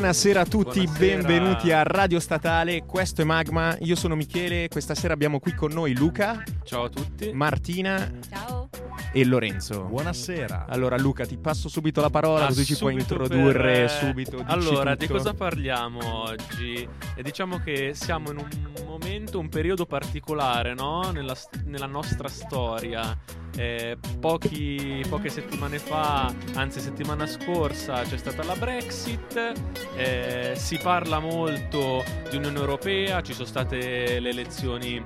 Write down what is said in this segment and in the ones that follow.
Buonasera a tutti, Buonasera. benvenuti a Radio Statale. Questo è Magma. Io sono Michele. Questa sera abbiamo qui con noi Luca, Ciao a tutti. Martina Ciao. e Lorenzo. Buonasera. Allora, Luca, ti passo subito la parola, Ah, così ci puoi subito introdurre per- subito. dici Allora, di tutto. cosa parliamo oggi? E diciamo che siamo in un momento, un periodo particolare, no? Nella, nella nostra storia. Eh, pochi- poche settimane fa, anzi settimana scorsa, c'è stata la Brexit. eh, si parla molto di Unione Europea, ci sono state le elezioni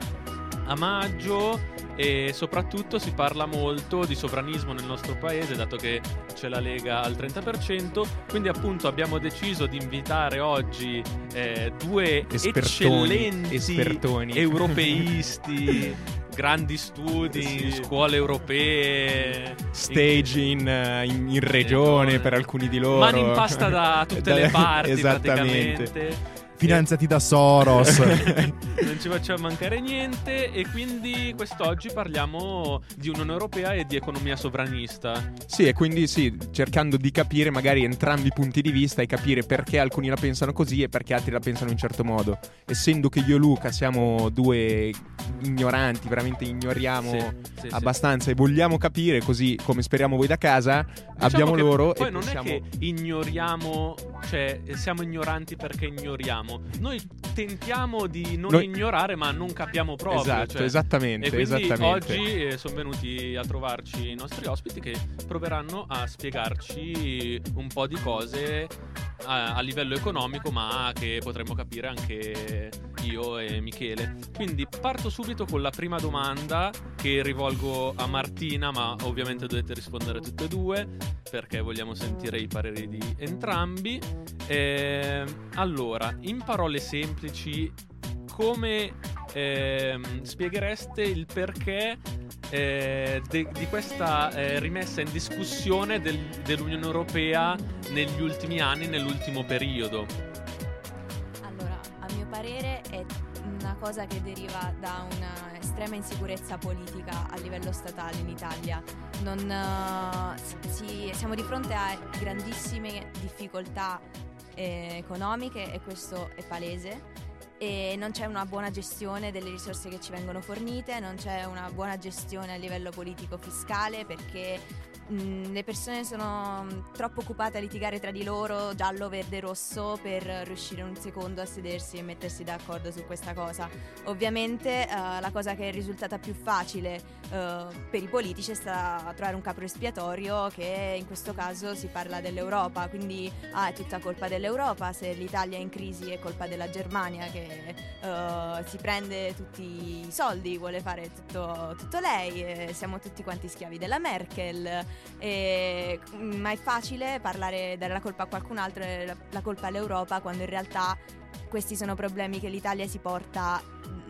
a maggio e soprattutto si parla molto di sovranismo nel nostro paese dato che c'è la Lega al 30% quindi appunto abbiamo deciso di invitare oggi eh, due Espertoni, eccellenti espertoni. europeisti grandi studi Sì. scuole europee Stage in, eh, in- in regione per alcuni di loro. mani in pasta da tutte le parti Esattamente. praticamente Finanziati da Soros. Non ci facciamo mancare niente e quindi quest'oggi parliamo di Unione Europea e di economia sovranista. Sì, e quindi sì, cercando di capire magari entrambi i punti di vista e capire perché alcuni la pensano così e perché altri la pensano in un certo modo. Essendo che io e Luca siamo due ignoranti, veramente ignoriamo Sì, sì, sì. abbastanza e vogliamo capire, così come speriamo voi da casa, Diciamo abbiamo loro Poi e non possiamo... è che ignoriamo, cioè siamo ignoranti perché ignoriamo. Noi tentiamo di non Noi- ignorare, ma non capiamo proprio. Esatto, cioè. esattamente, E quindi esattamente. oggi sono venuti a trovarci i nostri ospiti che proveranno a spiegarci un po' di cose a, a livello economico, ma che potremmo capire anche io e Michele. Quindi parto subito con la prima domanda che rivolgo a Martina, ma ovviamente dovete rispondere tutte e due perché vogliamo sentire i pareri di entrambi. Ehm, allora, in parole semplici, come ehm, spieghereste il perché eh, de- di questa eh, rimessa in discussione del- dell'Unione Europea negli ultimi anni, nell'ultimo periodo? Allora, a mio parere è una cosa che deriva da una estrema insicurezza politica a livello statale in Italia. Non, eh, si- siamo di fronte a grandissime difficoltà eh, economiche e questo è palese. E non c'è una buona gestione delle risorse che ci vengono fornite, non c'è una buona gestione a livello politico-fiscale perché le persone sono troppo occupate a litigare tra di loro, giallo, verde, rosso, per riuscire un secondo a sedersi e mettersi d'accordo su questa cosa. Ovviamente eh, la cosa che è risultata più facile eh, per i politici è stata trovare un capro espiatorio che in questo caso si parla dell'Europa, quindi ah, è tutta colpa dell'Europa, se l'Italia è in crisi è colpa della Germania che eh, si prende tutti i soldi, vuole fare tutto, tutto lei, siamo tutti quanti schiavi della Merkel, e- ma è facile parlare, dare la colpa a qualcun altro la, la colpa all'Europa quando in realtà questi sono problemi che l'Italia si porta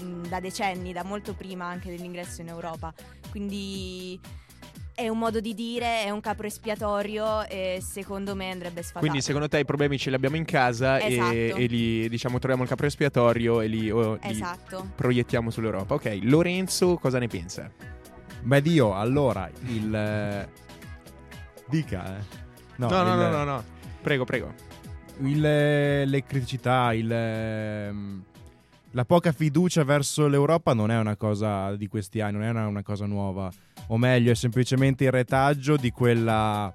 mh, da decenni, da molto prima anche dell'ingresso in Europa. Quindi è un modo di dire, è un capro espiatorio e secondo me andrebbe sfatato. Quindi secondo te i problemi ce li abbiamo in casa e, Esatto. e li diciamo troviamo il capro espiatorio e li, o, li Esatto. proiettiamo sull'Europa. Ok, Lorenzo cosa ne pensa? Beh, Dio, allora, il... Dica, eh. No, no, il- no, no, no. Prego, prego. Il, le criticità, il, ehm, la poca fiducia verso l'Europa non è una cosa di questi anni, non è una, una cosa nuova. O meglio, è semplicemente il retaggio di quella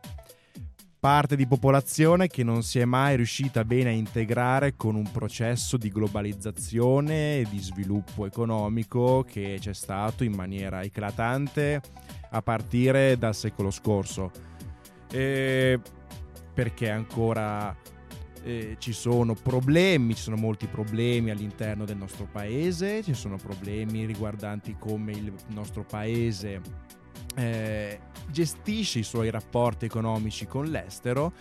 parte di popolazione che non si è mai riuscita bene a integrare con un processo di globalizzazione e di sviluppo economico che c'è stato in maniera eclatante a partire dal secolo scorso. E perché ancora eh, ci sono problemi, ci sono molti problemi all'interno del nostro paese, ci sono problemi riguardanti come il nostro paese eh, gestisce i suoi rapporti economici con l'estero,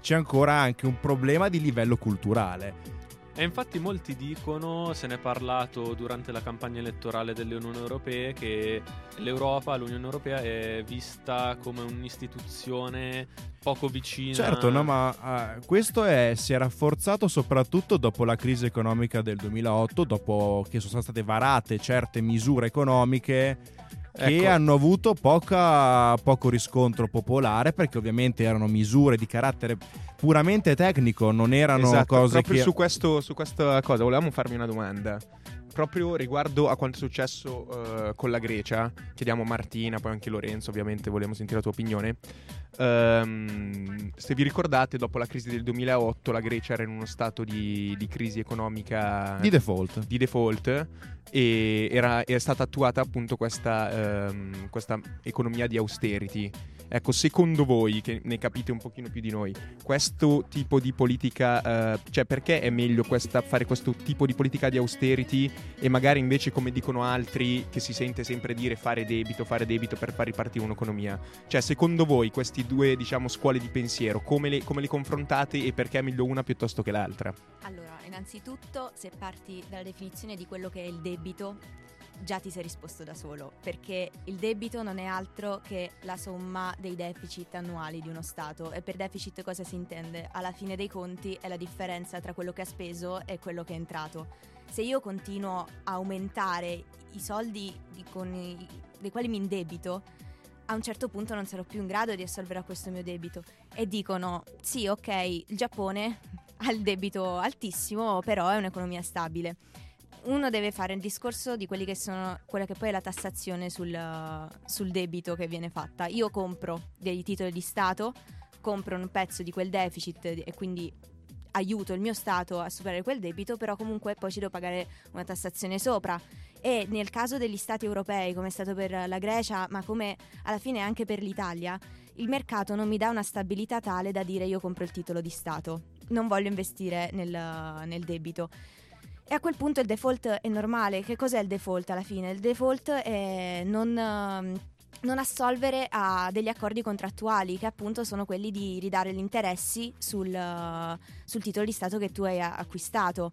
c'è ancora anche un problema di livello culturale. E infatti molti dicono, se ne è parlato durante la campagna elettorale delle Unioni Europee, che l'Europa, l'Unione Europea è vista come un'istituzione poco vicina. Certo, no, ma eh, questo è- si è rafforzato soprattutto dopo la crisi economica del 2008, dopo che sono state varate certe misure economiche che Ecco. hanno avuto poca- poco riscontro popolare perché ovviamente erano misure di carattere puramente tecnico, non erano Esatto, cose proprio che... su, questo, su questa cosa volevamo farmi una domanda. Proprio riguardo a quanto è successo eh, con la Grecia, chiediamo a Martina, poi anche Lorenzo, ovviamente vogliamo sentire la tua opinione. Ehm, se vi ricordate, dopo la crisi del 2008, la Grecia era in uno stato di, di crisi economica Di default. di default e era, è stata attuata appunto questa, ehm, questa economia di austerity. Ecco, secondo voi, che ne capite un pochino più di noi, questo tipo di politica, eh, cioè perché è meglio questa- fare questo tipo di politica di austerity e magari invece, come dicono altri, che si sente sempre dire fare debito, fare debito per far ripartire un'economia? Cioè, secondo voi questi due, diciamo, scuole di pensiero, come le, come le confrontate e perché è meglio una piuttosto che l'altra? Allora, innanzitutto, se parti dalla definizione di quello che è il debito, già ti sei risposto da solo, perché il debito non è altro che la somma dei deficit annuali di uno Stato. E per deficit cosa si intende? Alla fine dei conti è la differenza tra quello che ha speso e quello che è entrato. Se io continuo a aumentare i soldi i- dei quali mi indebito, a un certo punto non sarò più in grado di assolvere a questo mio debito. E dicono, sì, ok, il Giappone ha il debito altissimo, però è un'economia stabile. Uno deve fare il discorso di quelli che sono quella che poi è la tassazione sul, sul debito che viene fatta. Io compro dei titoli di Stato, compro un pezzo di quel deficit e quindi aiuto il mio Stato a superare quel debito, però comunque poi ci devo pagare una tassazione sopra. E nel caso degli Stati europei, come è stato per la Grecia, ma come alla fine anche per l'Italia, il mercato non mi dà una stabilità tale da dire io compro il titolo di Stato, non voglio investire nel, nel debito. E a quel punto il default è normale. Che cos'è il default alla fine? Il default è non, ehm, non assolvere a degli accordi contrattuali, che appunto sono quelli di ridare gli interessi sul, sul titolo di Stato che tu hai acquistato.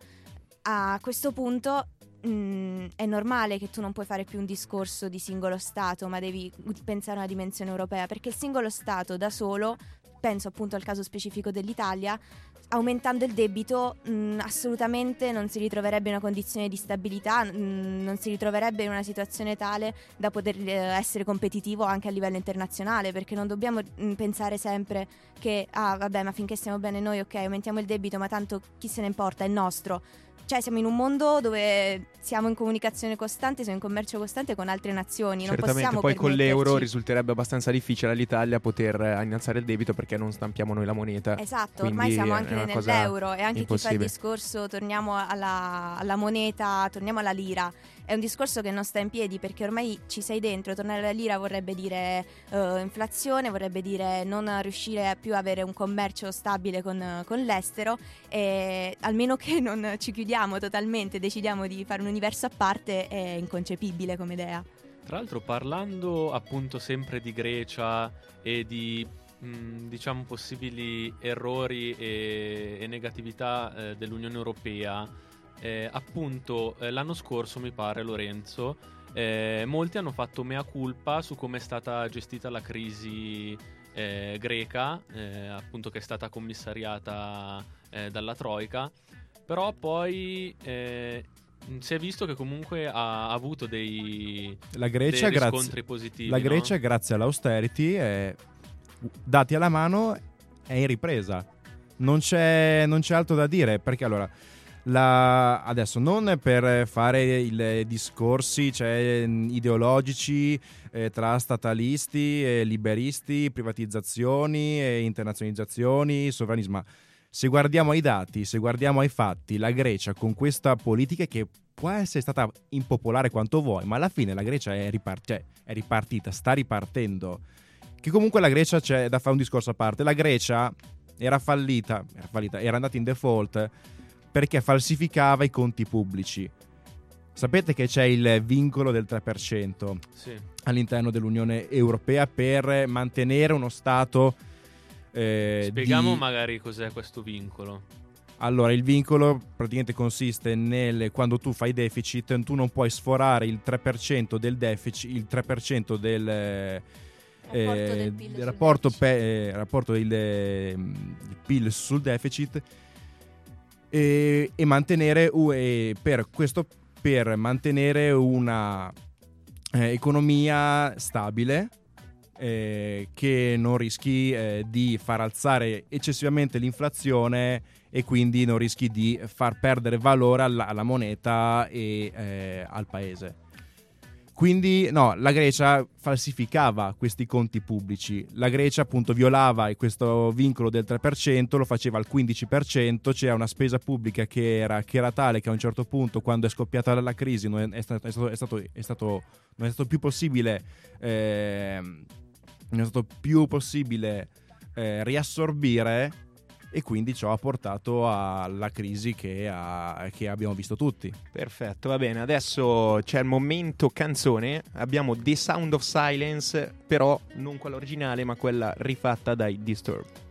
A questo punto mh, è normale che tu non puoi fare più un discorso di singolo Stato, ma devi pensare a una dimensione europea, perché il singolo Stato da solo, penso appunto al caso specifico dell'Italia, aumentando il debito mh, assolutamente non si ritroverebbe in una condizione di stabilità, mh, non si ritroverebbe in una situazione tale da poter eh, essere competitivo anche a livello internazionale, perché non dobbiamo mh, pensare sempre che, ah vabbè, ma finché stiamo bene noi, ok, aumentiamo il debito, ma tanto chi se ne importa, è nostro. Cioè siamo in un mondo dove siamo in comunicazione costante, siamo in commercio costante con altre nazioni, non Certamente, possiamo poi con l'euro risulterebbe abbastanza difficile all'Italia poter eh, innalzare il debito perché non stampiamo noi la moneta. Esatto, ormai siamo anche nell'euro e anche chi fa il impossibile. discorso torniamo alla, alla moneta, torniamo alla lira. È un discorso che non sta in piedi perché ormai ci sei dentro, tornare alla lira vorrebbe dire eh, inflazione, vorrebbe dire non riuscire più a avere un commercio stabile con, con l'estero e almeno che non ci chiudiamo totalmente, decidiamo di fare un universo a parte è inconcepibile come idea. Tra l'altro, parlando appunto sempre di Grecia e di mh, diciamo possibili errori e, e negatività eh, dell'Unione Europea, eh, appunto eh, l'anno scorso mi pare Lorenzo, eh, molti hanno fatto mea culpa su come è stata gestita la crisi eh, greca, eh, appunto che è stata commissariata eh, dalla Troica, però poi si è visto che comunque ha avuto dei, La Grecia, dei grazie, riscontri positivi. la no? Grecia grazie all'austerity, è, dati alla mano, è in ripresa. Non c'è, non c'è altro da dire, perché allora... la- adesso non per fare i discorsi cioè, ideologici eh, tra statalisti e liberisti, privatizzazioni e internazionalizzazioni, sovranismo, se guardiamo ai dati, se guardiamo ai fatti, la Grecia con questa politica che può essere stata impopolare quanto vuoi, ma alla fine la Grecia è, ripart- cioè, è ripartita, sta ripartendo. Che comunque la Grecia c'è da fare un discorso a parte. La Grecia era fallita, era, fallita, era andata in default perché falsificava i conti pubblici. Sapete che c'è il vincolo del 3% Sì. all'interno dell'Unione Europea per mantenere uno Stato. eh, Spieghiamo di- magari cos'è questo vincolo. allora, il vincolo praticamente consiste nel quando tu fai deficit, tu non puoi sforare il 3% del deficit, il 3% del, eh, Rapporto del eh, PIL del rapporto, pe- eh, rapporto il, eh, il PIL sul deficit e, e mantenere e per questo per mantenere una eh, economia stabile eh, che non rischi eh, di far alzare eccessivamente l'inflazione e quindi non rischi di far perdere valore alla, alla moneta e eh, al paese. Quindi no, la Grecia falsificava questi conti pubblici, la Grecia appunto violava questo vincolo del 3%, lo faceva al 15%, c'era una spesa pubblica che era, che era tale che a un certo punto quando è scoppiata la crisi non è, è, stato, è, stato, è stato, non è stato più possibile, eh, non è stato più possibile eh, riassorbire e quindi ciò ha portato alla crisi che, ha, che, abbiamo visto tutti. Perfetto, va bene. Adesso c'è il momento canzone. Abbiamo The Sound of Silence, però non quella originale, ma quella rifatta dai Disturbed.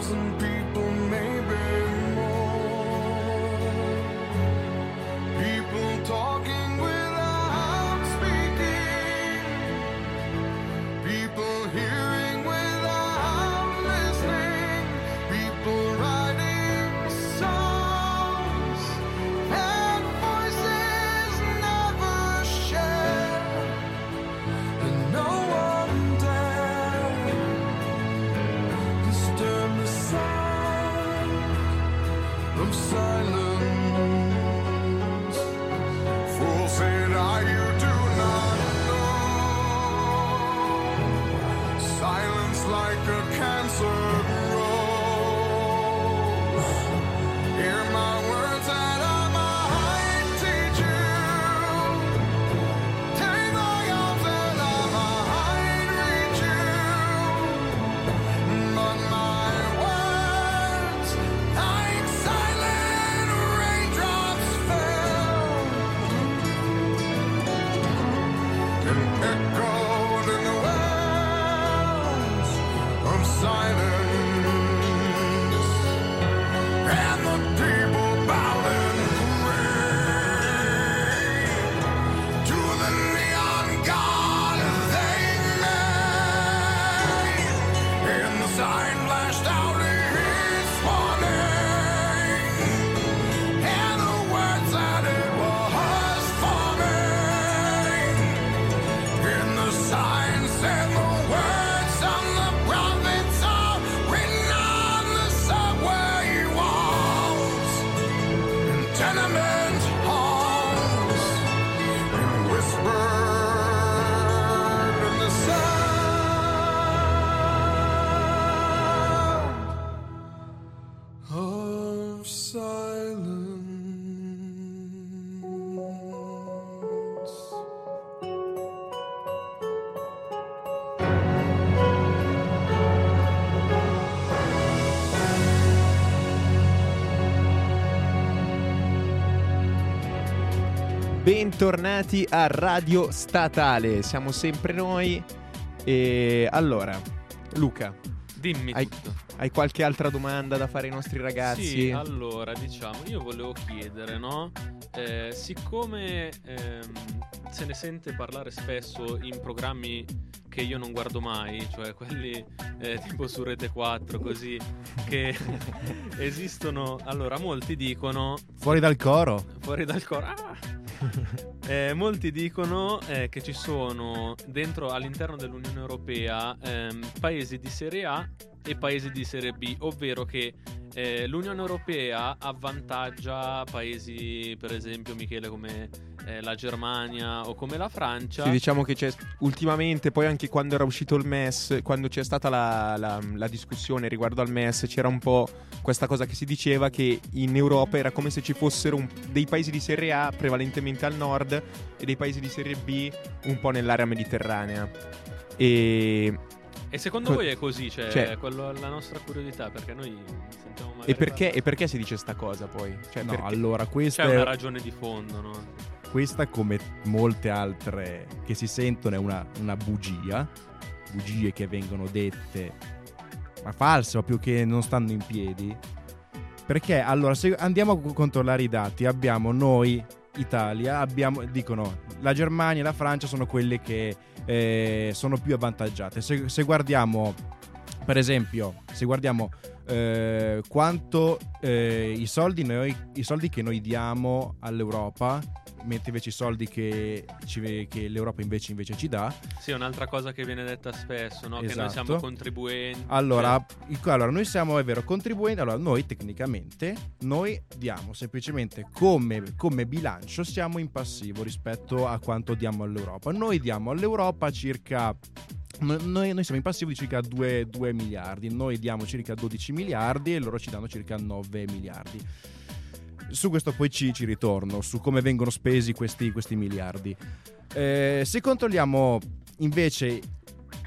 Thousand people, Bentornati a Radio Statale, siamo sempre noi E allora, Luca, Dimmi Hai- hai qualche altra domanda da fare ai nostri ragazzi? Sì, allora diciamo, io volevo chiedere, no? Eh, siccome ehm, se ne sente parlare spesso in programmi che io non guardo mai, cioè quelli eh, tipo su Rete 4, così, che esistono, allora molti dicono, Fuori dal coro. fuori dal coro, ah! Eh, molti dicono eh, che ci sono dentro all'interno dell'Unione Europea ehm, paesi di serie A e paesi di serie B, ovvero che eh, l'Unione Europea avvantaggia paesi, per esempio, Michele, come eh, la Germania o come la Francia. Sì, diciamo che c'è ultimamente, poi anche quando era uscito il MES, quando c'è stata la, la- la discussione riguardo al MES, c'era un po' questa cosa che si diceva che in Europa era come se ci fossero un- dei paesi di serie A prevalentemente al nord e dei paesi di serie B un po' nell'area mediterranea. E, E secondo Co- voi è così? Cioè, cioè- quello la nostra curiosità, perché noi sentiamo magari e e perché si dice sta cosa poi? Cioè, No, perché- allora, questa C'è è una ragione di fondo, no? Questa, come molte altre che si sentono, è una, una bugia. Bugie che vengono dette, ma false o più che non stanno in piedi. Perché allora, se andiamo a controllare i dati, abbiamo noi, Italia, abbiamo, dicono la Germania e la Francia sono quelle che eh, sono più avvantaggiate. Se, se guardiamo, per esempio, se guardiamo eh, quanto eh, i, soldi noi- i soldi che noi diamo all'Europa, mentre invece i soldi che, ci- che l'Europa invece, invece ci dà, Sì, è un'altra cosa che viene detta spesso, no? Che noi Esatto. siamo contribuenti. Allora, il- allora, noi siamo, è vero, contribuenti. Allora, noi tecnicamente, noi diamo semplicemente come, come bilancio, siamo in passivo rispetto a quanto diamo all'Europa. Noi diamo all'Europa circa... no- Noi, noi siamo in passivo di circa 2, 2 miliardi, noi diamo circa 12 miliardi e loro ci danno circa 9 miliardi. Su questo poi ci, ci ritorno, su come vengono spesi questi, questi miliardi. Eh, se controlliamo invece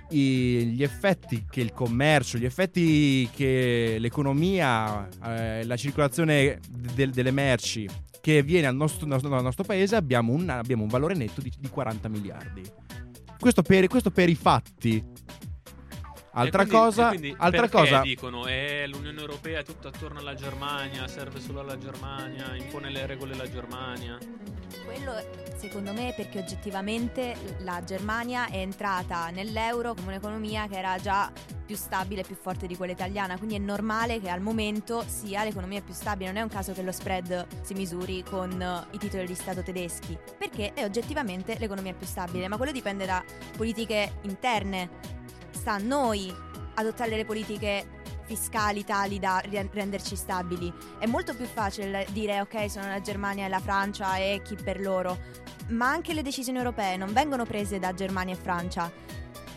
i- gli effetti che il commercio, gli effetti che l'economia, eh, la circolazione del- delle merci che viene al nostro, nostro- nostro paese, abbiamo un, abbiamo un valore netto di, di 40 miliardi. Questo per, questo per i fatti. Altra quindi- cosa, altra cosa dicono eh, l'Unione Europea è tutta attorno alla Germania, serve solo alla Germania, impone le regole alla Germania. Quello secondo me è perché oggettivamente la Germania è entrata nell'euro come un'economia che era già più stabile e più forte di quella italiana, quindi è normale che al momento sia l'economia più stabile, non è un caso che lo spread si misuri con i titoli di Stato tedeschi, perché è oggettivamente l'economia più stabile, ma quello dipende da politiche interne. Sta a noi adottare le politiche fiscali tali da renderci stabili. È molto più facile dire ok, sono la Germania e la Francia e chi per loro, ma anche le decisioni europee non vengono prese da Germania e Francia.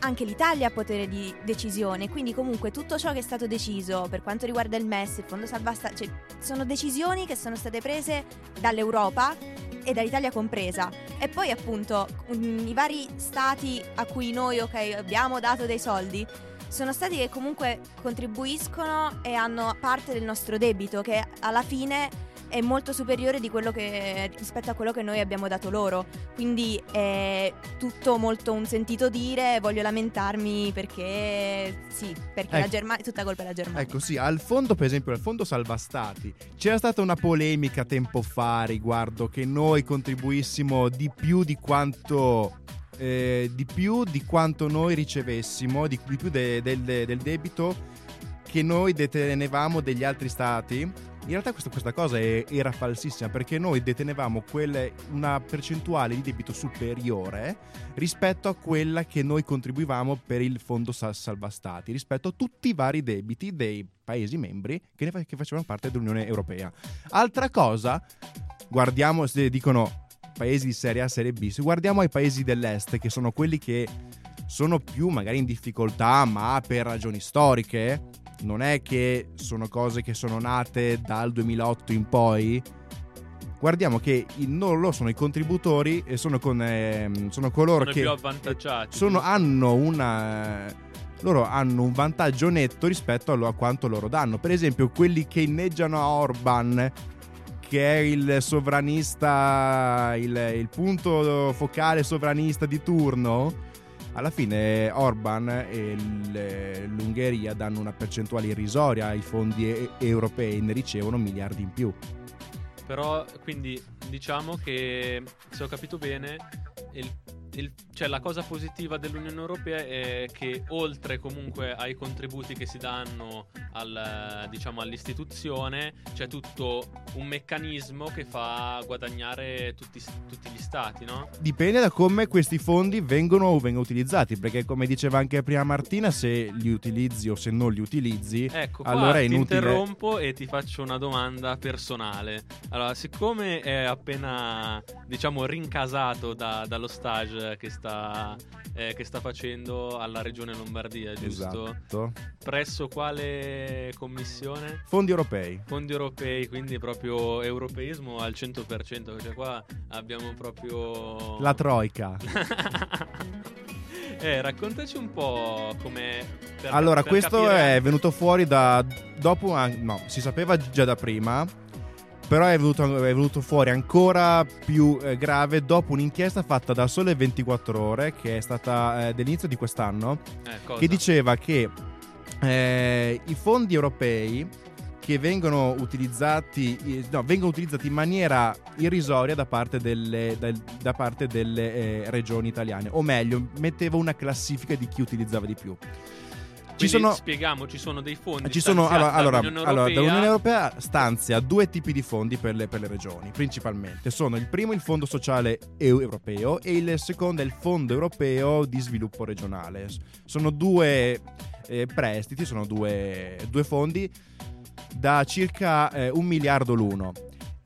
Anche l'Italia ha potere di decisione, quindi comunque tutto ciò che è stato deciso per quanto riguarda il MES, il Fondo Salva cioè sono decisioni che sono state prese dall'Europa e dall'Italia compresa. E poi appunto i vari stati a cui noi ok abbiamo dato dei soldi sono stati che comunque contribuiscono e hanno parte del nostro debito che alla fine è molto superiore di quello che, rispetto a quello che noi abbiamo dato loro. Quindi è tutto molto un sentito dire, voglio lamentarmi perché sì, perché la Ecco. Germania è tutta colpa della Germania. Ecco, sì, al fondo, per esempio, al fondo salva stati, c'era stata una polemica tempo fa riguardo che noi contribuissimo di più di quanto. Eh, di più di quanto noi ricevessimo, di, di più de- del, del debito che noi detenevamo degli altri stati. In realtà questa, questa cosa è- era falsissima perché noi detenevamo quelle- una percentuale di debito superiore rispetto a quella che noi contribuivamo per il fondo sa- salva stati, rispetto a tutti i vari debiti dei paesi membri che, ne che facevano parte dell'Unione Europea. Altra cosa, guardiamo se dicono paesi di serie A, serie B, se guardiamo ai paesi dell'est che sono quelli che sono più magari in difficoltà ma per ragioni storiche, non è che sono cose che sono nate dal 2008 in poi. Guardiamo che non loro sono i contributori e sono, con, ehm, sono coloro Sono che più avvantaggiati. sono- hanno una loro hanno un vantaggio netto rispetto a quanto loro danno. Per esempio, quelli che inneggiano a Orban, che è il sovranista, il, il punto focale sovranista di turno, alla fine Orban e l'Ungheria danno una percentuale irrisoria ai fondi e- europei, ne ricevono miliardi in più. Però, quindi, diciamo che, se ho capito bene, il- il- cioè, la cosa positiva dell'Unione Europea è che oltre comunque ai contributi che si danno al, diciamo, all'istituzione, c'è tutto un meccanismo che fa guadagnare tutti, tutti gli stati, no? Dipende da come questi fondi vengono, vengono utilizzati, perché come diceva anche prima Martina, se li utilizzi o se non li utilizzi, Ecco, allora è ti inutile. interrompo e ti faccio una domanda personale. Allora, siccome è appena, diciamo, rincasato da- dallo stage che sta, eh, che sta facendo alla regione Lombardia, giusto? Esatto. Presso quale commissione? Fondi europei. Fondi europei, quindi proprio europeismo al 100%, cioè qua abbiamo proprio... La troika. eh, raccontaci un po' come... per- Allora, per questo capire- è venuto fuori da dopo an- no, si sapeva già da prima, però è venuto, è venuto fuori ancora più eh, grave dopo un'inchiesta fatta da Sole 24 Ore, che è stata eh, dell'inizio di quest'anno, Eh, che diceva che eh, i fondi europei che vengono utilizzati, no, vengono utilizzati in maniera irrisoria da parte delle, dal- da parte delle eh, regioni italiane, o meglio, metteva una classifica di chi utilizzava di più. Ci sono, spieghiamo, ci sono dei fondi ci sono allora, allora, dall'Unione allora, Europea. l'Unione Europea stanzia due tipi di fondi per le, per le regioni, principalmente. Sono il primo il Fondo Sociale EU- Europeo e il secondo è il Fondo Europeo di Sviluppo Regionale. Sono due eh, prestiti, sono due, due fondi da circa eh, un miliardo l'uno.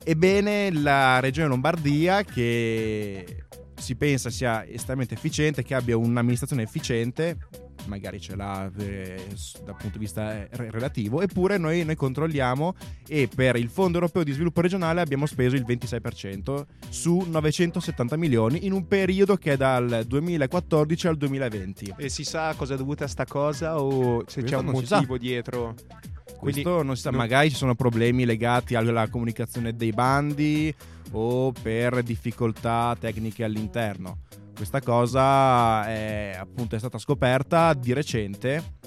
Ebbene, la regione Lombardia, che si pensa sia estremamente efficiente, che abbia un'amministrazione efficiente, magari ce l'ha eh, dal punto di vista eh, re- relativo, eppure noi, noi controlliamo e per il Fondo Europeo di Sviluppo Regionale abbiamo speso il 26% su 970 milioni in un periodo che è dal 2014 al 2020. E si sa cosa è dovuta a sta cosa o se c'è Questo un si sa. motivo dietro? Quindi Questo non si sa, non- magari ci sono problemi legati alla comunicazione dei bandi o per difficoltà tecniche all'interno. Questa cosa è, appunto è stata scoperta di recente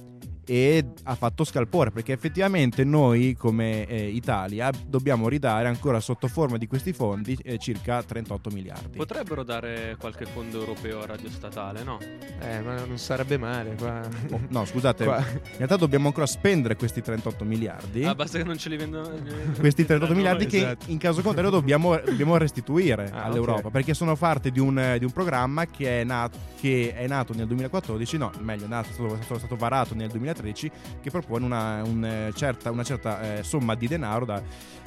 e ha fatto scalpore perché effettivamente noi come eh, Italia dobbiamo ridare ancora sotto forma di questi fondi eh, circa 38 miliardi. Potrebbero dare qualche fondo europeo a radio statale, no? Eh, ma non sarebbe male qua. Oh, no, scusate, Qua- in realtà dobbiamo ancora spendere questi 38 miliardi. Ah, basta che non ce li vendono. questi 38 Noi, miliardi che esatto. in caso contrario dobbiamo, dobbiamo restituire Ah, all'Europa ok. perché sono parte di un, di un programma che è, nato, che è nato nel 2014 no meglio è nato, è stato, è stato- è stato varato nel 2013 che propone una, un, eh, certa, una certa eh, somma di denaro da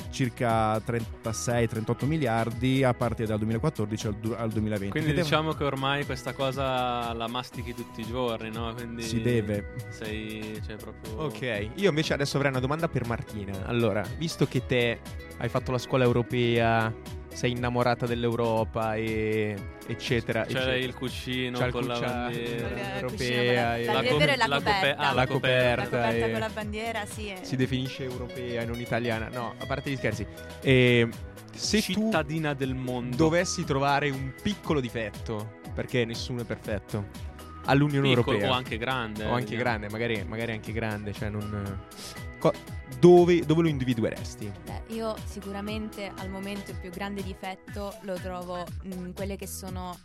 circa 36-38 miliardi a partire dal 2014 al, du- al 2020 Quindi Che deve- diciamo che ormai questa cosa la mastichi tutti i giorni, no? Quindi si deve Sei, cioè, proprio. Ok, io invece adesso avrei una domanda per Martina. Allora, visto che te hai fatto la scuola europea, sei innamorata dell'Europa e eccetera, C'è eccetera. il cucino C'è il con la cuccia- bandiera. Il europea cuscino e- la, La la, co- vero è la la cope- coperta. ah, la La coperta, coperta e- con la bandiera, sì. è- si definisce europea e non italiana. No, a parte gli scherzi. E se tu Cittadina del mondo. dovessi trovare un piccolo difetto, perché nessuno è perfetto, all'Unione Piccolo Europea o anche grande. o anche eh, grande, magari, magari anche grande, cioè non... co- dove, dove lo individueresti? Beh, io sicuramente al momento il più grande difetto lo trovo in quelle che sono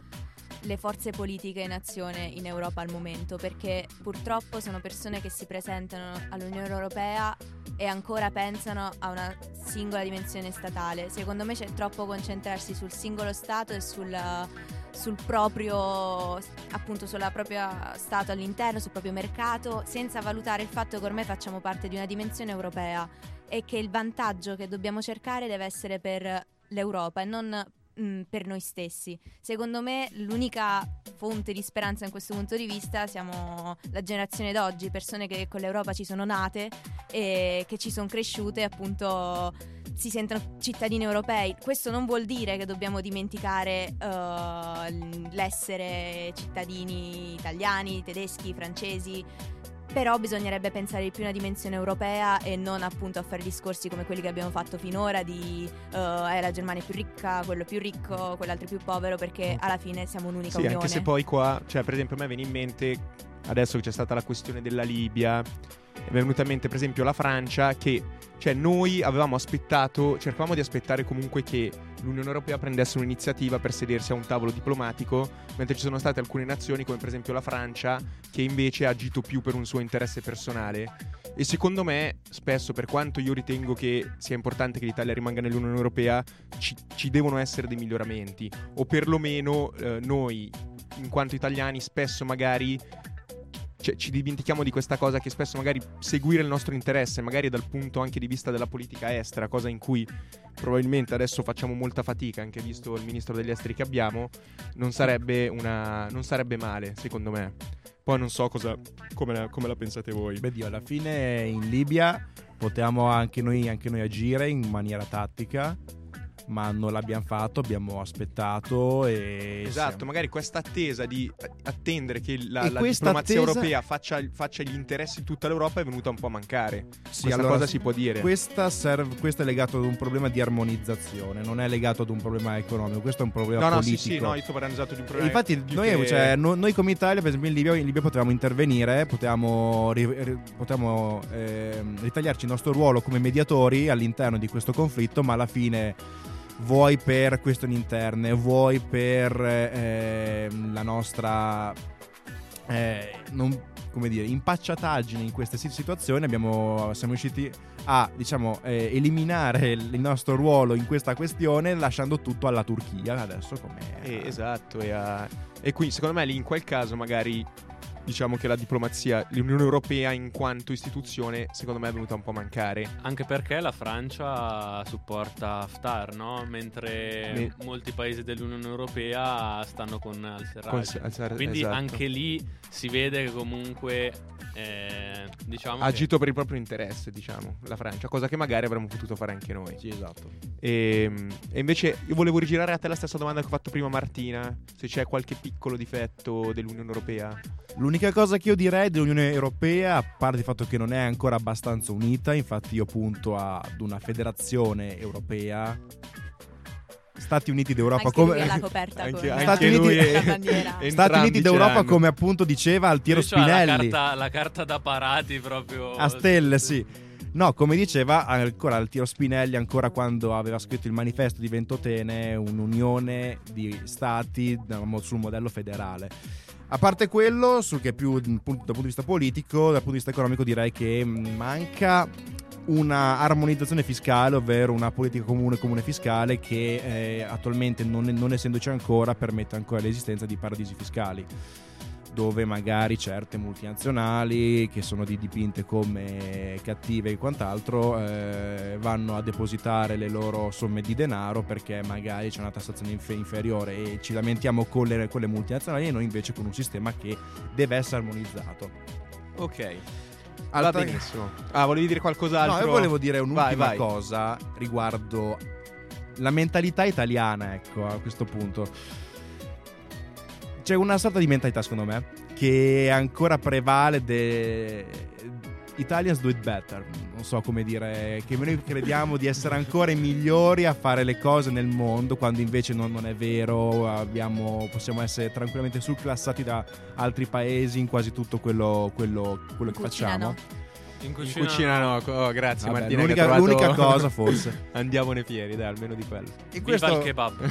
le forze politiche in azione in Europa al momento, perché purtroppo sono persone che si presentano all'Unione Europea e ancora pensano a una singola dimensione statale. Secondo me c'è troppo concentrarsi sul singolo Stato e sul, sul proprio appunto sulla propria Stato all'interno, sul proprio mercato, senza valutare il fatto che ormai facciamo parte di una dimensione europea e che il vantaggio che dobbiamo cercare deve essere per l'Europa e non mm, per noi stessi. Secondo me l'unica fonte di speranza in questo punto di vista siamo la generazione d'oggi, persone che con l'Europa ci sono nate e che ci sono cresciute appunto si sentono cittadini europei. Questo non vuol dire che dobbiamo dimenticare eh, l'essere cittadini italiani, tedeschi, francesi. Però bisognerebbe pensare di più a una dimensione europea e non appunto a fare discorsi come quelli che abbiamo fatto finora di eh, è la Germania più ricca, quello più ricco, quell'altro più povero, perché alla fine siamo un'unica Sì, unione. anche se poi qua, cioè per esempio a me viene in mente, adesso che c'è stata la questione della Libia, è venuta in mente per esempio la Francia che, cioè noi avevamo aspettato, cercavamo di aspettare comunque che l'Unione Europea prendesse un'iniziativa per sedersi a un tavolo diplomatico, mentre ci sono state alcune nazioni come per esempio la Francia che invece ha agito più per un suo interesse personale. E secondo me, spesso, per quanto io ritengo che sia importante che l'Italia rimanga nell'Unione Europea, ci, ci devono essere dei miglioramenti. O perlomeno eh, noi, in quanto italiani, spesso magari cioè, ci dimentichiamo di questa cosa che spesso magari seguire il nostro interesse, magari dal punto anche di vista della politica estera, cosa in cui probabilmente adesso facciamo molta fatica, anche visto il ministro degli esteri che abbiamo, non sarebbe, una, non sarebbe male, secondo me. Poi non so cosa, come, la, come la pensate voi. Beh, Dio, alla fine in Libia potevamo anche noi, anche noi agire in maniera tattica, ma non l'abbiamo fatto, abbiamo aspettato e... Esatto, siamo- magari questa attesa di attendere che la, la diplomazia attesa- europea faccia, faccia gli interessi di tutta l'Europa è venuta un po' a mancare. Sì, questa allora, cosa si può dire. Questa serve- questo è legato ad un problema di armonizzazione, non è legato ad un problema economico, questo è un problema No, no, sì, politico. sì, no, io sto parlando esatto di un E problema. infatti noi, che- cioè, no- noi come Italia, per esempio in Libia, in Libia potevamo intervenire, potevamo, ri- ri- potevamo, ehm, ritagliarci il nostro ruolo come mediatori all'interno di questo conflitto, ma alla fine vuoi per questioni interne, vuoi per ehm, la nostra eh, non- come dire, impacciataggine in queste si- situazioni, abbiamo, siamo riusciti a diciamo, eh, eliminare il nostro ruolo in questa questione lasciando tutto alla Turchia adesso Eh, esatto, e, a- e quindi secondo me lì in quel caso magari diciamo che la diplomazia, l'Unione Europea in quanto istituzione, secondo me è venuta un po' a mancare. Anche perché la Francia supporta Haftar, no? Mentre Me- molti paesi dell'Unione Europea stanno con al-Serraj. Col- al- Quindi esatto. anche lì si vede che comunque eh, diciamo ha che- agito per il proprio interesse, diciamo, la Francia, cosa che magari avremmo potuto fare anche noi. Sì, esatto. E, e invece io volevo rigirare a te la stessa domanda che ho fatto prima Martina, se c'è qualche piccolo difetto dell'Unione Europea. L'unica cosa che io direi dell'Unione Europea, a parte il fatto che non è ancora abbastanza unita, infatti io punto ad una federazione europea. Stati Uniti d'Europa Anche come la coperta Anche- con Stati la Uniti- bandiera. E- Stati Uniti d'Europa come appunto diceva Altiero Lui c'ha la Spinelli. carta, la carta da parati proprio A stelle, sì. No, come diceva ancora Altiero Spinelli, ancora quando aveva scritto il manifesto di Ventotene, un'unione di stati da- sul modello federale. A parte quello, su che più dal punto, dal punto di vista politico, dal punto di vista economico, direi che mh, manca una armonizzazione fiscale, ovvero una politica comune comune fiscale che eh, attualmente non, non essendoci ancora permette ancora l'esistenza di paradisi fiscali dove magari certe multinazionali che sono di- dipinte come cattive e quant'altro eh, vanno a depositare le loro somme di denaro perché magari c'è una tassazione inf- inferiore e ci lamentiamo con le, con le multinazionali e noi invece con un sistema che deve essere armonizzato. Ok. Altra- Va benissimo. Ah, volevi dire No, qualcos'altro? io volevo dire un'ultima Vai, vai. cosa riguardo la mentalità italiana, ecco, a questo punto. C'è una sorta di mentalità, secondo me, che ancora prevale de... Italians do it better, non so come dire, che noi crediamo di essere ancora i migliori a fare le cose nel mondo, quando invece non, non è vero, abbiamo- possiamo essere tranquillamente surclassati da altri paesi in quasi tutto quello, quello- quello che Cucina facciamo. no. In In cucina, cucina no, oh, grazie Vabbè, Martina. l'unica, trovato- l'unica cosa forse. Andiamone fieri, dai, almeno di quello. E Viva il kebab.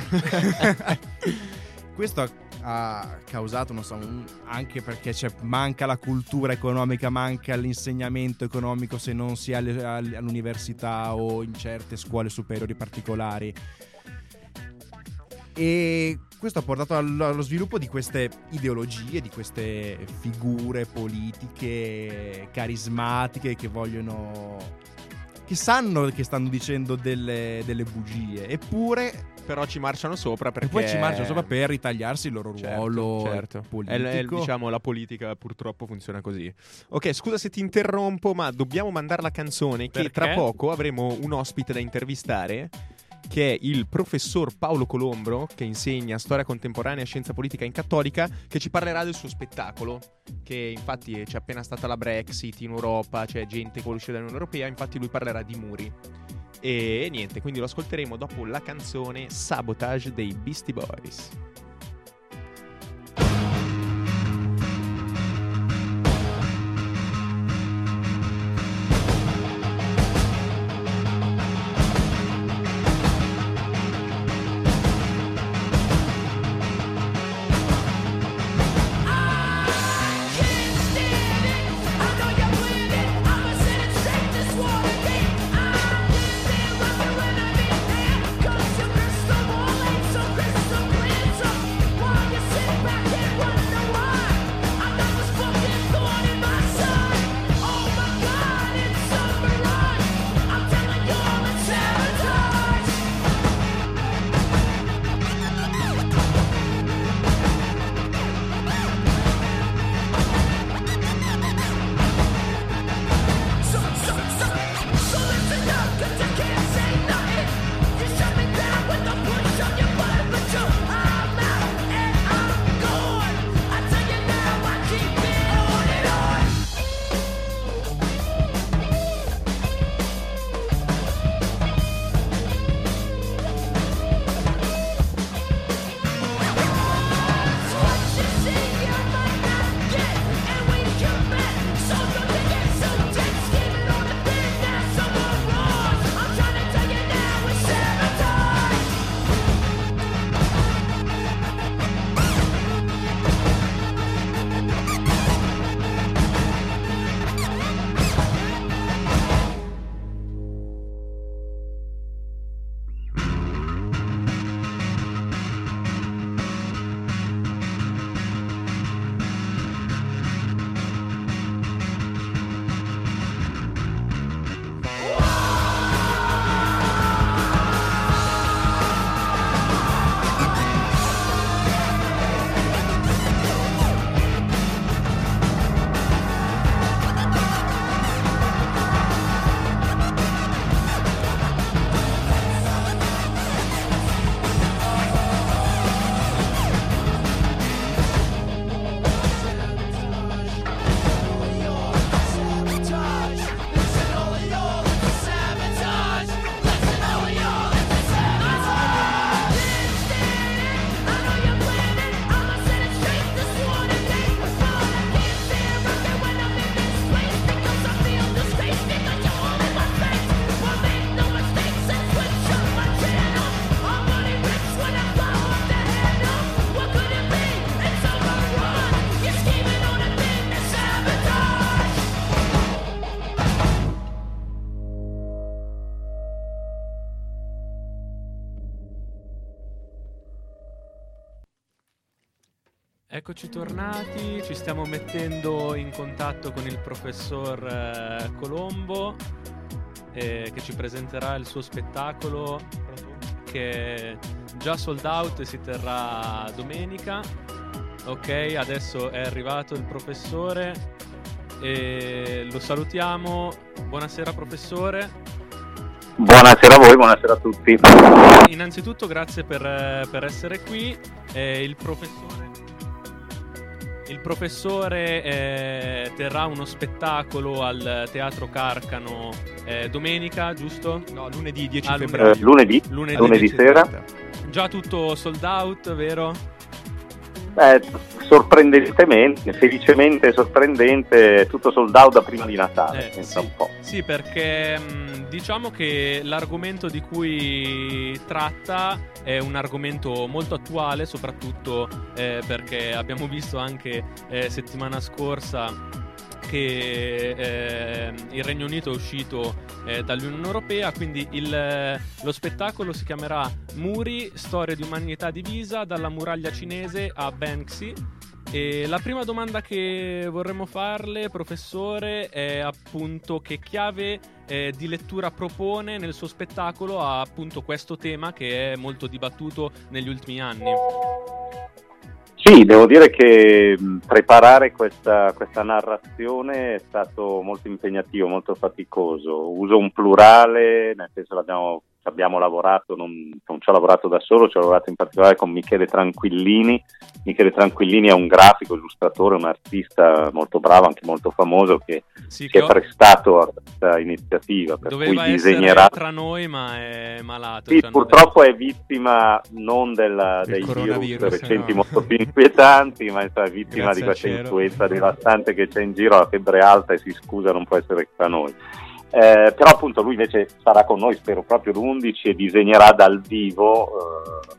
questo ha- causato, non so, un- anche perché manca la cultura economica, manca l'insegnamento economico se non si è all'università o in certe scuole superiori particolari. E questo ha portato allo, allo sviluppo di queste ideologie, di queste figure politiche carismatiche che vogliono. che sanno che stanno dicendo delle, delle bugie, eppure Però ci marciano sopra perché... e poi ci marciano sopra per ritagliarsi il loro Certo, ruolo certo. politico. È è- diciamo, la politica purtroppo funziona così. Ok, scusa se ti interrompo, ma dobbiamo mandare la canzone che Perché? tra poco avremo un ospite da intervistare che è il professor Paolo Colombro, che insegna storia contemporanea e scienza politica in cattolica, che ci parlerà del suo spettacolo, che infatti c'è appena stata la Brexit in Europa, c'è gente che vuole uscire dall'Unione Europea, infatti lui parlerà di muri. E niente, quindi lo ascolteremo dopo la canzone Sabotage dei Beastie Boys. Eccoci tornati, ci stiamo mettendo in contatto con il professor eh, Colombo eh, che ci presenterà il suo spettacolo che già sold out si terrà domenica. Ok, adesso è arrivato il professore e lo salutiamo. Buonasera professore. Buonasera a voi, buonasera a tutti. Innanzitutto grazie per, eh, per essere qui. Eh, il professore, il professore eh, terrà uno spettacolo al Teatro Carcano eh, domenica, giusto? No, lunedì 10 Ah, lunedì. febbraio. Eh, lunedì, Lunedì, lunedì 10 sera. Già tutto sold out, vero? Eh, sorprendentemente, felicemente sorprendente, tutto sold out da prima di Natale, Eh, pensa sì. un po'. Sì, perché mh, diciamo che l'argomento di cui tratta è un argomento molto attuale, soprattutto eh, perché abbiamo visto anche eh, settimana scorsa che eh, il Regno Unito è uscito eh, dall'Unione Europea, quindi il- lo spettacolo si chiamerà Muri, storia di umanità divisa dalla muraglia cinese a Banksy. E la prima domanda che vorremmo farle, professore, è appunto che chiave eh, di lettura propone nel suo spettacolo a appunto questo tema che è molto dibattuto negli ultimi anni. Sì, devo dire che preparare questa, questa narrazione è stato molto impegnativo, molto faticoso. Uso un plurale, nel senso l'abbiamo abbiamo lavorato, non, non ci ho lavorato da solo, ci ho lavorato in particolare con Michele Tranquillini. Michele Tranquillini è un grafico, illustratore, un artista molto bravo, anche molto famoso, che Sì, si è prestato a questa iniziativa, per doveva cui disegnerà tra noi, ma è malato. sì, ci hanno purtroppo è vittima non della- Del dei virus recenti no. molto più inquietanti, ma è stata vittima Grazie di questa influenza devastante che c'è in giro, la febbre alta e si scusa non può essere tra noi. Eh, però appunto lui invece sarà con noi, spero proprio l'11 e disegnerà dal vivo, eh,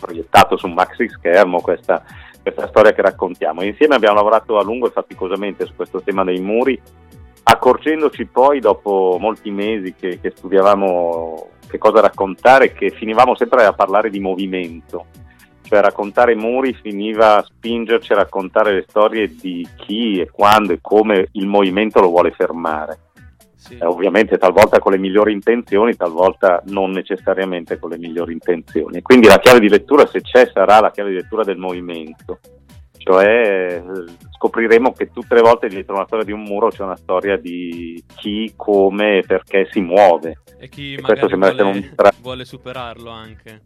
proiettato su un maxi schermo, questa, questa storia che raccontiamo. Insieme abbiamo lavorato a lungo e faticosamente su questo tema dei muri, accorgendoci poi dopo molti mesi che, che studiavamo che cosa raccontare, che finivamo sempre a parlare di movimento, cioè raccontare muri finiva a spingerci a raccontare le storie di chi e quando e come il movimento lo vuole fermare. Sì. Eh, ovviamente talvolta con le migliori intenzioni, talvolta non necessariamente con le migliori intenzioni. Quindi la chiave di lettura, se c'è, sarà la chiave di lettura del movimento. Cioè scopriremo che tutte le volte dietro una storia di un muro c'è una storia di chi, come e perché si muove. E chi E questo essere vuole, un tra- vuole superarlo anche.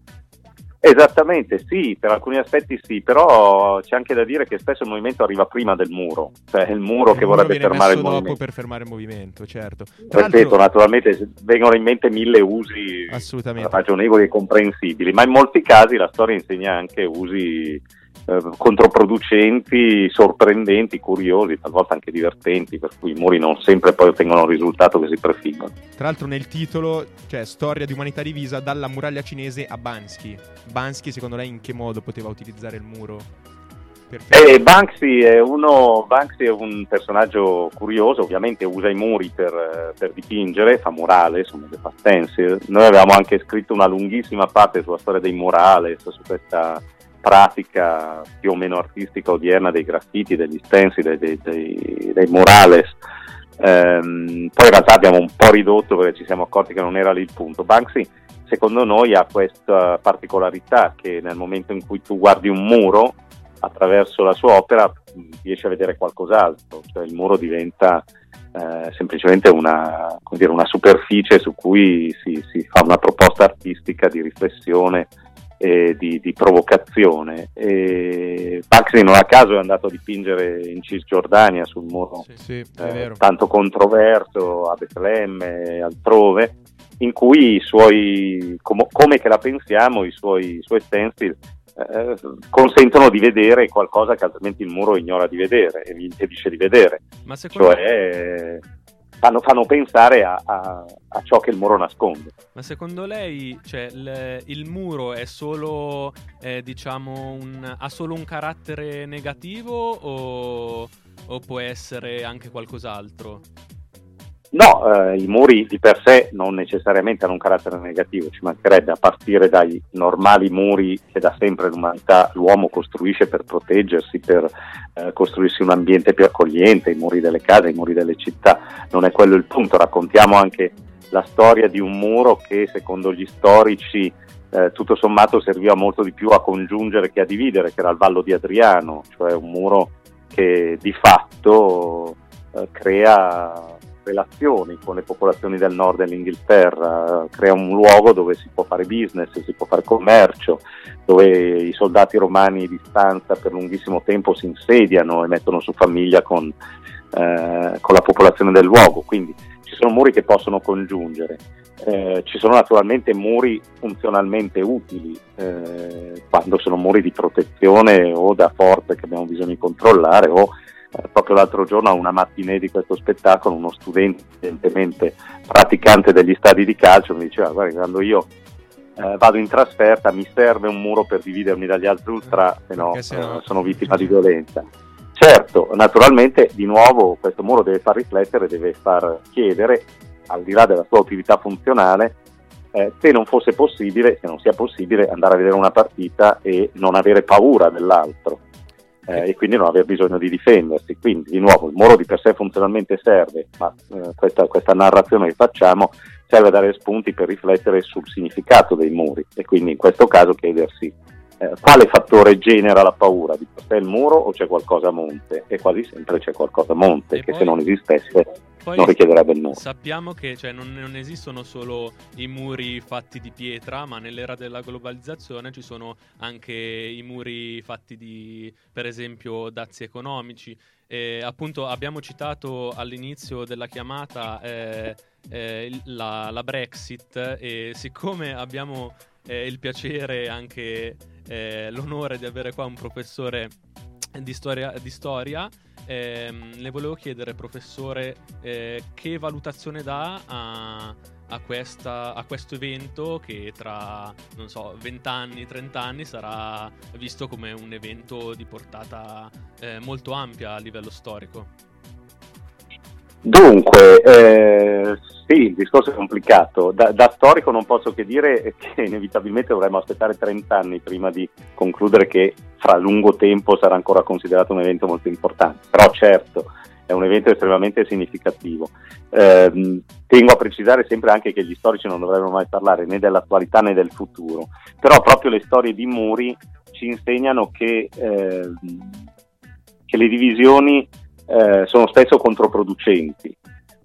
Esattamente, sì, per alcuni aspetti sì, però c'è anche da dire che spesso il movimento arriva prima del muro, cioè è il muro che Il muro vorrebbe viene fermare il movimento. per fermare il movimento, certo. Tra Ripeto, naturalmente vengono in mente mille usi assolutamente. ragionevoli e comprensibili, ma in molti casi la storia insegna anche usi eh, controproducenti, sorprendenti, curiosi, talvolta anche divertenti, per cui i muri non sempre poi ottengono il risultato che si prefiggono. Tra l'altro nel titolo c'è storia di umanità divisa dalla muraglia cinese a Bansky. Bansky secondo lei in che modo poteva utilizzare il muro? Eh, Banksy, è uno, Banksy è un personaggio curioso, ovviamente usa i muri per, eh, per dipingere, fa murales, fa stencil. Noi avevamo anche scritto una lunghissima parte sulla storia dei murales, su questa pratica più o meno artistica odierna dei graffiti, degli stencil, dei, dei, dei- dei murales. Ehm, poi in realtà abbiamo un po' ridotto perché ci siamo accorti che non era lì il punto. Banksy secondo noi ha questa particolarità che nel momento in cui tu guardi un muro attraverso la sua opera riesci a vedere qualcos'altro, cioè il muro diventa eh, semplicemente una, dire, una superficie su cui si, si fa una proposta artistica di riflessione e di, di provocazione. E Baxi non a caso è andato a dipingere in Cisgiordania sul muro Sì. Sì, eh, tanto controverso a Betlemme e altrove, in cui i suoi, com- come che la pensiamo, i suoi, i suoi stencil eh, consentono di vedere qualcosa che altrimenti il muro ignora di vedere e vi impedisce di vedere, Ma secondo, cioè fanno, fanno pensare a, a- a ciò che il muro nasconde. ma secondo lei cioè, il, il muro solo, eh, diciamo, un, ha solo un carattere negativo o, o può essere anche qualcos'altro? No, eh, i muri di per sé non necessariamente hanno un carattere negativo, ci mancherebbe a partire dai normali muri che da sempre l'umanità, l'uomo costruisce per proteggersi, per eh, costruirsi un ambiente più accogliente, i muri delle case, i muri delle città, non è quello il punto, raccontiamo anche la storia di un muro che secondo gli storici eh, tutto sommato serviva molto di più a congiungere che a dividere, che era il Vallo di Adriano, cioè un muro che di fatto eh, crea relazioni con le popolazioni del nord dell'Inghilterra, crea un luogo dove si può fare business, si può fare commercio, dove i soldati romani di stanza per lunghissimo tempo si insediano e mettono su famiglia con, eh, con la popolazione del luogo. Quindi ci sono muri che possono congiungere. Eh, ci sono naturalmente muri funzionalmente utili eh, quando sono muri di protezione o da forze che abbiamo bisogno di controllare o eh, proprio l'altro giorno a una mattinée di questo spettacolo uno studente evidentemente praticante degli stadi di calcio mi diceva guarda quando io eh, vado in trasferta mi serve un muro per dividermi dagli altri ultra se no eh, sono vittima di violenza. Certo naturalmente di nuovo questo muro deve far riflettere deve far chiedere al di là della sua utilità funzionale eh, se non fosse possibile, se non sia possibile andare a vedere una partita e non avere paura dell'altro eh, e quindi non aver bisogno di difendersi. Quindi di nuovo il muro di per sé funzionalmente serve, ma eh, questa, questa narrazione che facciamo serve a dare spunti per riflettere sul significato dei muri e quindi in questo caso chiedersi eh, quale fattore genera la paura, di sé il muro o c'è qualcosa a monte? E quasi sempre c'è qualcosa a monte E che poi- se non esistesse non richiederebbe il muro. sappiamo che cioè, non, non esistono solo i muri fatti di pietra, ma nell'era della globalizzazione ci sono anche i muri fatti di, per esempio, dazi economici. E, appunto abbiamo citato all'inizio della chiamata eh, eh, la, la Brexit e siccome abbiamo eh, il piacere e anche eh, l'onore di avere qua un professore di storia, di storia ehm, le volevo chiedere, professore, eh, che valutazione dà a, a questa- a questo evento che tra, non so, 20 anni, 30 anni sarà visto come un evento di portata eh, molto ampia a livello storico? Dunque, eh, sì, il discorso è complicato. Da, da storico non posso che dire che inevitabilmente dovremmo aspettare 30 anni prima di concludere che fra lungo tempo sarà ancora considerato un evento molto importante. Però certo, è un evento estremamente significativo. Ehm, tengo a precisare sempre anche che gli storici non dovrebbero mai parlare né dell'attualità né del futuro, però proprio le storie di Muri ci insegnano che, ehm, che le divisioni eh, sono spesso controproducenti.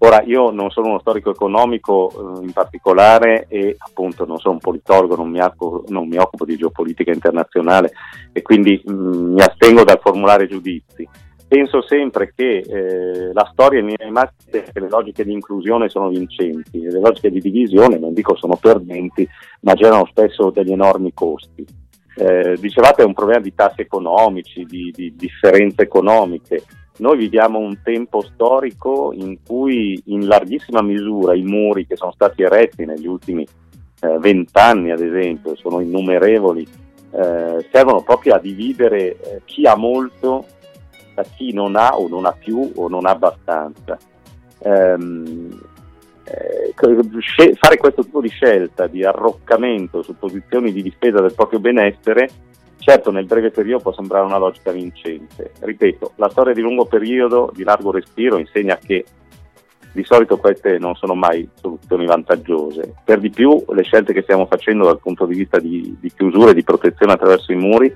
Ora, io non sono uno storico economico eh, in particolare e appunto non sono un politologo, non mi, occupo, non mi occupo di geopolitica internazionale e quindi mh, mi astengo dal formulare giudizi. Penso sempre che eh, la storia in linea di che le logiche di inclusione sono vincenti le logiche di divisione, non dico sono perdenti, ma generano spesso degli enormi costi. Eh, dicevate è un problema di tassi economici, di, di differenze economiche. Noi viviamo un tempo storico in cui in larghissima misura i muri che sono stati eretti negli ultimi eh, vent'anni, ad esempio, sono innumerevoli, eh, servono proprio a dividere eh, chi ha molto da chi non ha o non ha più o non ha abbastanza. Ehm, eh, fare questo tipo di scelta di arroccamento su posizioni di difesa del proprio benessere, certo nel breve periodo può sembrare una logica vincente. Ripeto, la storia di lungo periodo, di largo respiro, insegna che di solito queste non sono mai soluzioni vantaggiose. Per di più le scelte che stiamo facendo dal punto di vista di, di chiusura e di protezione attraverso i muri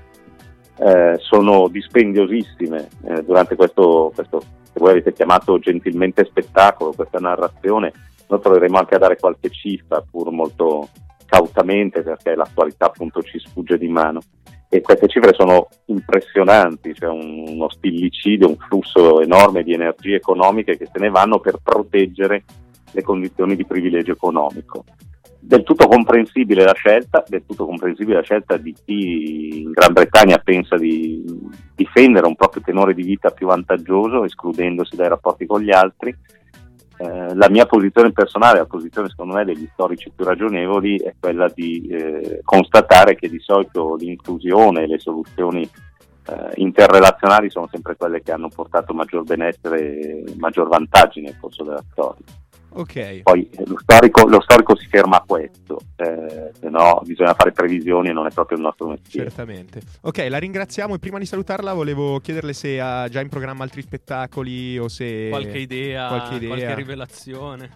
eh, sono dispendiosissime eh, durante questo, questo che voi avete chiamato gentilmente spettacolo, questa narrazione. Noi proveremo anche a dare qualche cifra, pur molto cautamente, perché l'attualità appunto ci sfugge di mano. E queste cifre sono impressionanti, c'è un- uno stillicidio, un flusso enorme di energie economiche che se ne vanno per proteggere le condizioni di privilegio economico. Del tutto comprensibile la scelta, del tutto comprensibile la scelta di chi in Gran Bretagna pensa di difendere un proprio tenore di vita più vantaggioso, escludendosi dai rapporti con gli altri. Eh, la mia posizione personale, la posizione secondo me degli storici più ragionevoli, è quella di eh, constatare che di solito l'inclusione e le soluzioni eh, interrelazionali sono sempre quelle che hanno portato maggior benessere e maggior vantaggi nel corso della storia. Ok. Poi eh, lo storico, lo storico si ferma a questo, eh, se no bisogna fare previsioni e non è proprio il nostro mestiere. Certamente. Ok, la ringraziamo e prima di salutarla volevo chiederle se ha già in programma altri spettacoli o se... Qualche idea, qualche idea. qualche rivelazione?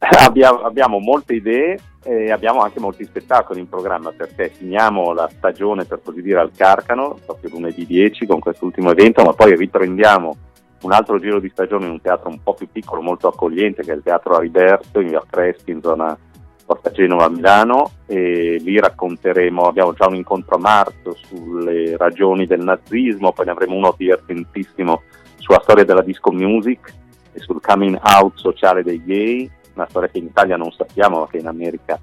abbiamo, abbiamo molte idee e abbiamo anche molti spettacoli in programma perché finiamo la stagione per così dire al Carcano, proprio lunedì 10 con quest'ultimo evento, ma poi riprendiamo un altro giro di stagione in un teatro un po' più piccolo, molto accogliente, che è il Teatro Ariberto in via Crespi, in zona Porta Genova a Milano e lì racconteremo, abbiamo già un incontro a marzo sulle ragioni del nazismo, poi ne avremo uno divertentissimo sulla storia della disco music e sul coming out sociale dei gay, una storia che in Italia non sappiamo ma che in America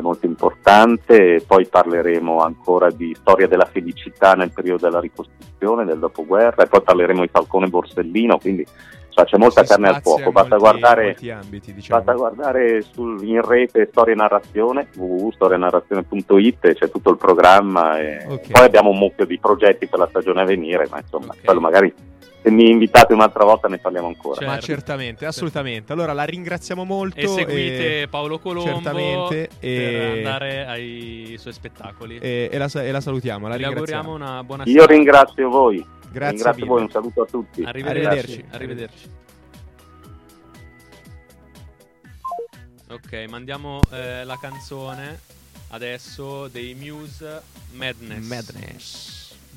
è molto importante, poi parleremo ancora di storia della felicità nel periodo della ricostruzione, del dopoguerra, e poi parleremo di Falcone Borsellino, quindi insomma, c'è molta Si carne al fuoco, basta molti- guardare ambiti, diciamo. Basta guardare sul- in rete Storia e Narrazione, www.storianarrazione.it, c'è tutto il programma e Ok. poi abbiamo un mucchio di progetti per la stagione a venire, ma insomma, Ok. quello magari se mi invitate un'altra volta ne parliamo ancora. Certo. Ma certamente, assolutamente. Allora la ringraziamo molto. E seguite Paolo Colombo certamente, per e- andare ai suoi spettacoli. E, e la, e la salutiamo. La Vi ringraziamo. auguriamo una buona Io serata. ringrazio voi, Grazie ringrazio voi, un saluto a tutti. Arrivederci. Arrivederci. Arrivederci. Ok, mandiamo eh, la canzone adesso dei Muse Madness. Madness.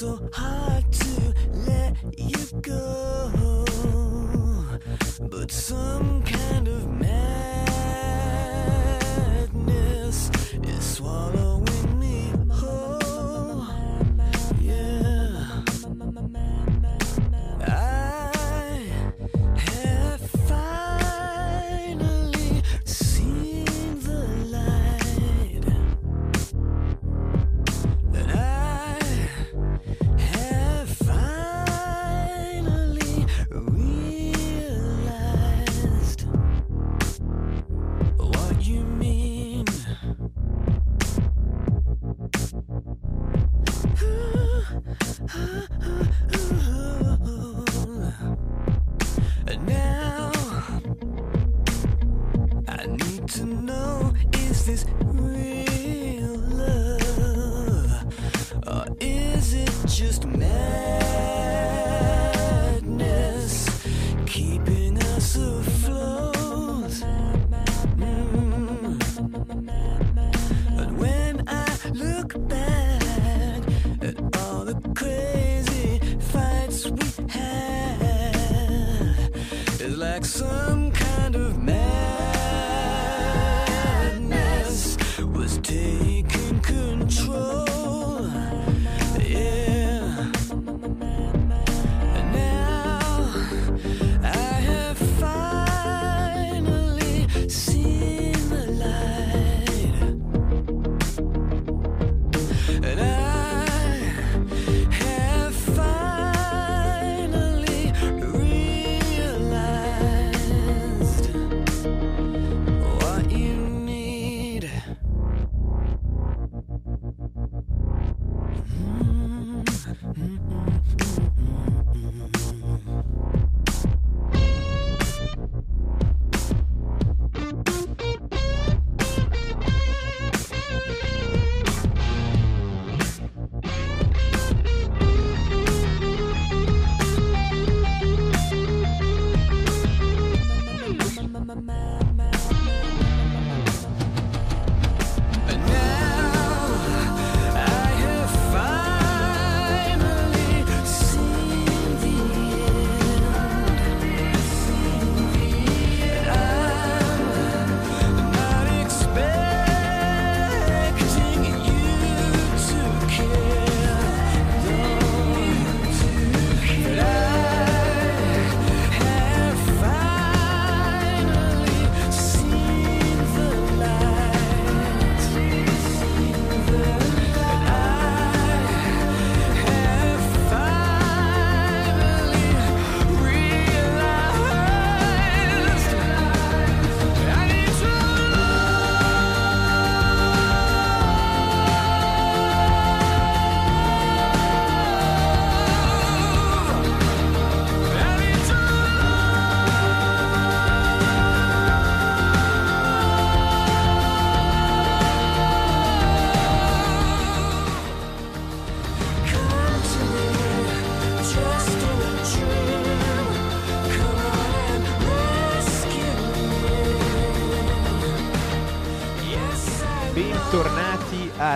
so hard to let you go, but some kind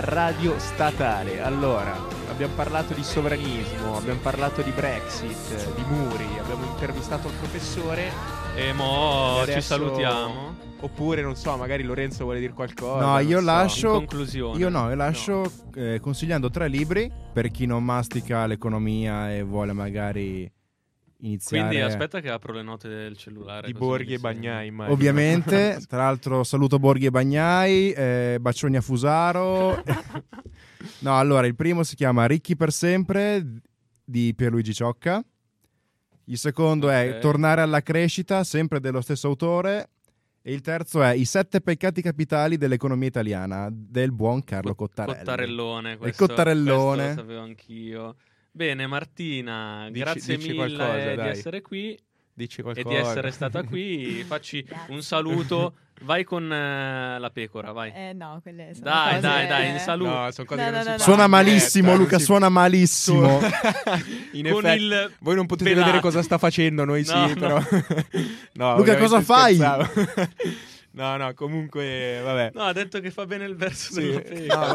Radio Statale. Allora, abbiamo parlato di sovranismo, abbiamo parlato di Brexit, di muri, abbiamo intervistato il professore. E mo E ci adesso- salutiamo. Oppure, non so, magari Lorenzo vuole dire qualcosa. No, io so. lascio. in conclusione. Io no, io lascio eh, consigliando tre libri per chi non mastica l'economia e vuole magari iniziare. Quindi aspetta che apro le note del cellulare. Di Borghi e. Bagnai, immagino. Ovviamente, tra l'altro saluto Borghi e Bagnai, eh, bacioni a Fusaro. no, allora, il primo si chiama Ricchi per sempre di Pierluigi Ciocca. Il secondo è Ok. Tornare alla crescita, sempre dello stesso autore. E il terzo è I sette peccati capitali dell'economia italiana del buon Carlo Cot- Cottarelli. Cottarellone. Questo, Cottarellone. Questo lo sapevo anch'io. Bene, Martina, Dici- grazie dici mille qualcosa, di dai. essere qui. Dici e qualcosa. di essere stata qui. Facci un saluto. Vai con eh, la pecora, vai. Eh no, quelle sono Dai, cose- dai, dai, in saluto. No, sono cose No, no, no, Suona malissimo, diretta, Luca, si- suona malissimo. In con effetti, il voi non potete pelato. vedere cosa sta facendo, noi No, sì, no. però. no, Luca, cosa fai? No, no, comunque, vabbè. No, ha detto che fa bene il verso Sì, della no.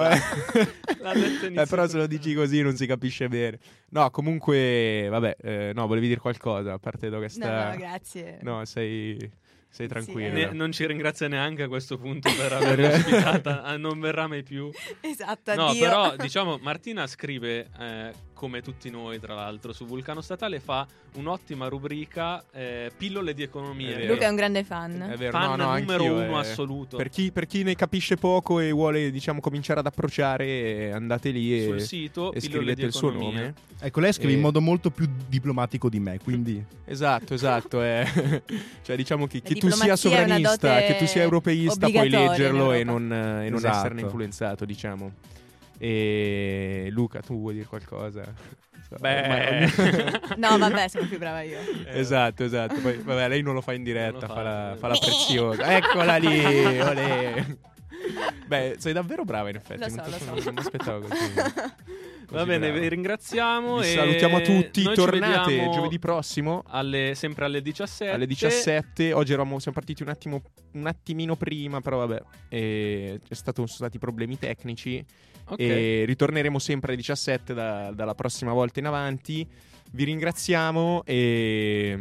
L'ha detto Eh, però se lo dici così non si capisce bene. No, comunque, vabbè, eh, no, volevi dire qualcosa, a parte da No, questa... no, grazie. No, sei, sei Sì, tranquillo. Ne- non ci ringrazia neanche a questo punto per averla ospitata, ah, non verrà mai più. Esatto, No, addio. però diciamo Martina scrive eh, come tutti noi, tra l'altro, su Vulcano Statale fa un'ottima rubrica eh, pillole di economia. È. Luca è un grande fan. È vero, Fan no, no, numero uno eh, assoluto. Per chi, per chi ne capisce poco e vuole, diciamo, cominciare ad approcciare, andate lì sul e, sito e scrivete il suo nome. Ecco, lei scrive Eh. in modo molto più diplomatico di me, quindi... Esatto, esatto. eh. cioè, diciamo che, che tu sia è sovranista, che tu sia europeista, puoi leggerlo e non, e non Esatto. esserne influenzato, diciamo. E Luca, tu vuoi dire qualcosa? Beh. Ormai- No, vabbè, sono più brava io. esatto, esatto. Poi, vabbè, lei non lo fa in diretta, fa, fa, la, eh. fa la preziosa. Eccola lì, olè. Beh, sei davvero brava in effetti. Lo so, non, lo so. non mi aspettavo così. Va bene, vi ringraziamo. Vi e salutiamo a tutti. noi ci Tornate vediamo giovedì prossimo alle- sempre alle 17. alle 17. Oggi eravamo, siamo partiti un attimo, un attimino prima, però vabbè, e c'è stato, sono stati problemi tecnici. Ok. E ritorneremo sempre alle 17 da- dalla prossima volta in avanti. Vi ringraziamo e,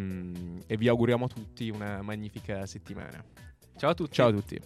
e vi auguriamo a tutti una magnifica settimana. Ciao a tutti. Ciao a tutti.